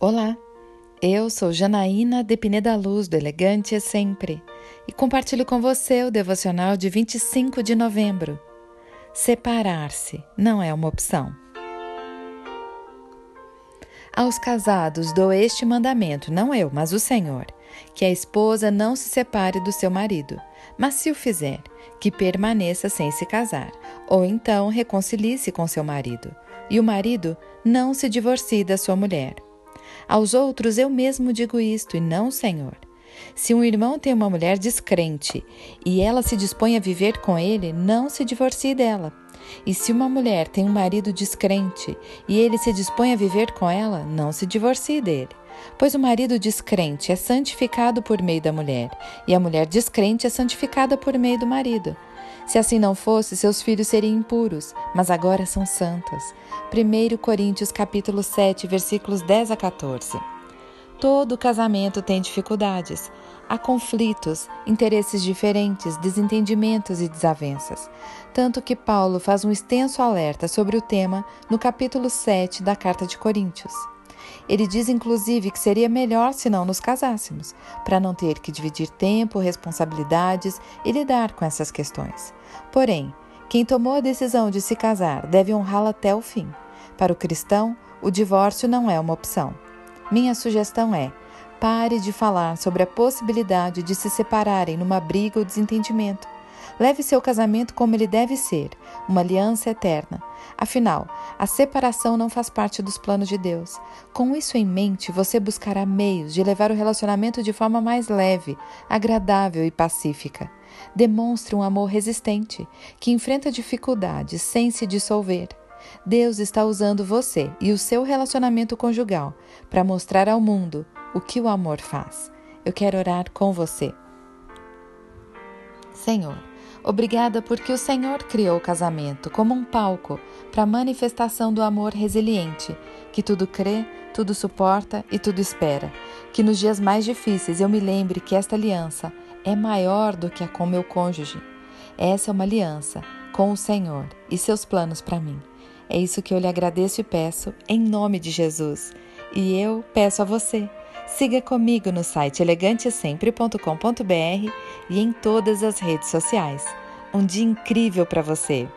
Olá, eu sou Janaína de Pineda Luz, do Elegante é Sempre, e compartilho com você o devocional de 25 de novembro. Separar-se não é uma opção. Aos casados dou este mandamento, não eu, mas o Senhor, que a esposa não se separe do seu marido, mas se o fizer, que permaneça sem se casar, ou então reconcilie-se com seu marido, e o marido não se divorcie da sua mulher aos outros eu mesmo digo isto, e não Senhor. Se um irmão tem uma mulher descrente e ela se dispõe a viver com ele, não se divorcie dela. E se uma mulher tem um marido descrente e ele se dispõe a viver com ela, não se divorcie dele. Pois o marido descrente é santificado por meio da mulher, e a mulher descrente é santificada por meio do marido. Se assim não fosse, seus filhos seriam impuros, mas agora são santos. 1 Coríntios capítulo 7, versículos 10 a 14. Todo casamento tem dificuldades. Há conflitos, interesses diferentes, desentendimentos e desavenças. Tanto que Paulo faz um extenso alerta sobre o tema no capítulo 7 da Carta de Coríntios. Ele diz, inclusive, que seria melhor se não nos casássemos, para não ter que dividir tempo, responsabilidades e lidar com essas questões. Porém, quem tomou a decisão de se casar deve honrá-la até o fim. Para o cristão, o divórcio não é uma opção. Minha sugestão é: pare de falar sobre a possibilidade de se separarem numa briga ou desentendimento. Leve seu casamento como ele deve ser, uma aliança eterna. Afinal, a separação não faz parte dos planos de Deus. Com isso em mente, você buscará meios de levar o relacionamento de forma mais leve, agradável e pacífica. Demonstre um amor resistente, que enfrenta dificuldades sem se dissolver. Deus está usando você e o seu relacionamento conjugal para mostrar ao mundo o que o amor faz. Eu quero orar com você. Senhor, Obrigada porque o Senhor criou o casamento como um palco para a manifestação do amor resiliente, que tudo crê, tudo suporta e tudo espera. Que nos dias mais difíceis eu me lembre que esta aliança é maior do que a com meu cônjuge. Essa é uma aliança com o Senhor e seus planos para mim. É isso que eu lhe agradeço e peço em nome de Jesus. E eu peço a você Siga comigo no site elegantesempre.com.br e em todas as redes sociais. Um dia incrível para você!